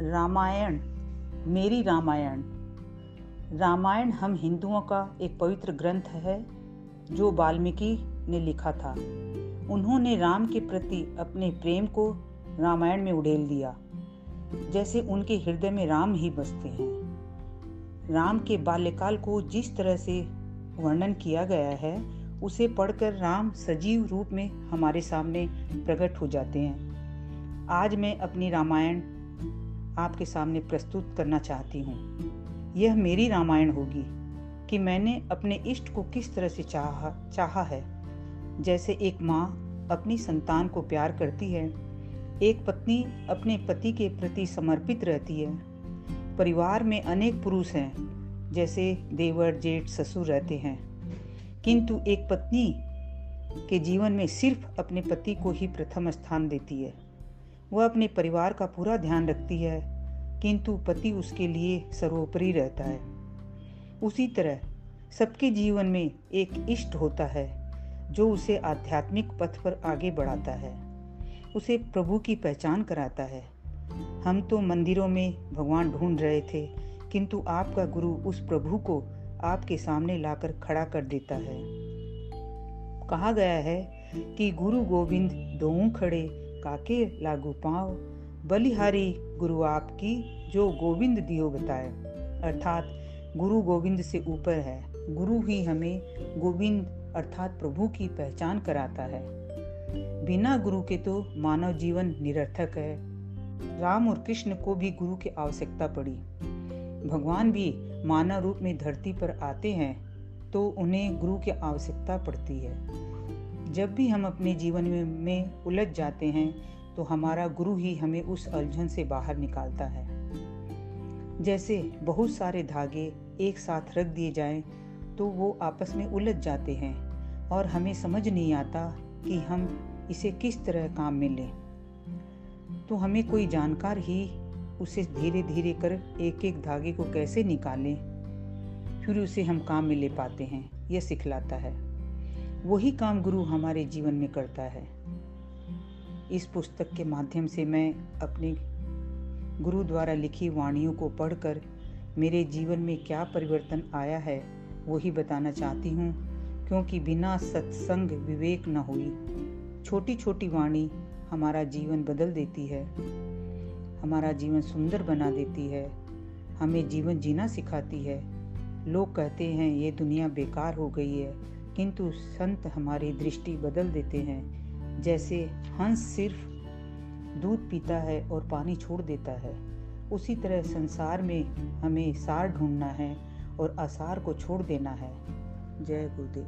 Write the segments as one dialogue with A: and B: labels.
A: रामायण, मेरी रामायण। रामायण हम हिंदुओं का एक पवित्र ग्रंथ है, जो वाल्मीकि ने लिखा था। उन्होंने राम के प्रति अपने प्रेम को रामायण में उड़ेल दिया। जैसे उनके हृदय में राम ही बसते हैं। राम के बाल्यकाल को जिस तरह से वर्णन किया गया है, उसे पढ़कर राम सजीव रूप में हमारे सामने प्रकट हो जाते हैं। आज मैं अपनी रामायण आपके सामने प्रस्तुत करना चाहती हूँ। यह मेरी रामायण होगी कि मैंने अपने इष्ट को किस तरह से चाहा चाहा है। जैसे एक माँ अपनी संतान को प्यार करती है, एक पत्नी अपने पति के प्रति समर्पित रहती है। परिवार में अनेक पुरुष हैं, जैसे देवर, जेठ, ससुर रहते हैं। किंतु एक पत्नी के जीवन में सिर्फ़ अपने पति को ही प्रथम स्थान देती है। वह अपने परिवार का पूरा ध्यान रखती है, किंतु पति उसके लिए सर्वोपरि रहता है। उसी तरह सबके जीवन में एक इष्ट होता है, जो उसे आध्यात्मिक पथ पर आगे बढ़ाता है। उसे प्रभु की पहचान कराता है। हम तो मंदिरों में भगवान ढूंढ रहे थे, किंतु आपका गुरु उस प्रभु को आपके सामने लाकर खड़ा कर देता है। कहा गया है कि गुरु गोविंद दो खड़े काके लागू पाओ बलिहारी गुरु आपकी जो गोविंद दियो बताए। अर्थात गुरु गोविंद से ऊपर है। गुरु ही हमें गोविंद अर्थात प्रभु की पहचान कराता है। बिना गुरु के तो मानव जीवन निरर्थक है। राम और कृष्ण को भी गुरु की आवश्यकता पड़ी। भगवान भी मानव रूप में धरती पर आते हैं तो उन्हें गुरु की आवश्यकता पड़ती है। जब भी हम अपने जीवन में, में उलझ जाते हैं तो हमारा गुरु ही हमें उस उलझन से बाहर निकालता है। जैसे बहुत सारे धागे एक साथ रख दिए जाएँ तो वो आपस में उलझ जाते हैं और हमें समझ नहीं आता कि हम इसे किस तरह काम में लें। तो हमें कोई जानकार ही उसे धीरे धीरे कर एक एक धागे को कैसे निकालें फिर उसे हम काम में ले पाते हैं यह सिखलाता है। वही काम गुरु हमारे जीवन में करता है। इस पुस्तक के माध्यम से मैं अपने गुरु द्वारा लिखी वाणियों को पढ़कर मेरे जीवन में क्या परिवर्तन आया है, वही बताना चाहती हूँ, क्योंकि बिना सत्संग विवेक न हुई। छोटी छोटी वाणी हमारा जीवन बदल देती है, हमारा जीवन सुंदर बना देती है, हमें जीवन जीना सिखाती है। लोग कहते हैं, ये दुनिया बेकार हो गई है किंतु संत हमारी दृष्टि बदल देते हैं। जैसे हंस सिर्फ़ दूध पीता है और पानी छोड़ देता है। उसी तरह संसार में हमें सार ढूंढना है और आसार को छोड़ देना है। जय गुरुदेव।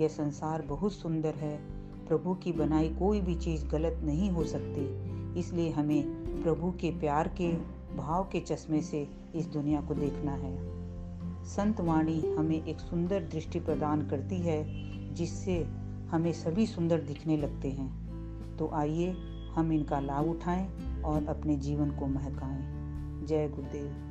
A: यह संसार बहुत सुंदर है। प्रभु की बनाई कोई भी चीज़ गलत नहीं हो सकती। इसलिए हमें प्रभु के प्यार के, भाव के चश्मे से इस दुनिया को देखना है। संत वाणी हमें एक सुंदर दृष्टि प्रदान करती है, जिससे हमें सभी सुंदर दिखने लगते हैं। तो आइए हम इनका लाभ उठाएँ और अपने जीवन को महकाएँ। जय गुरुदेव।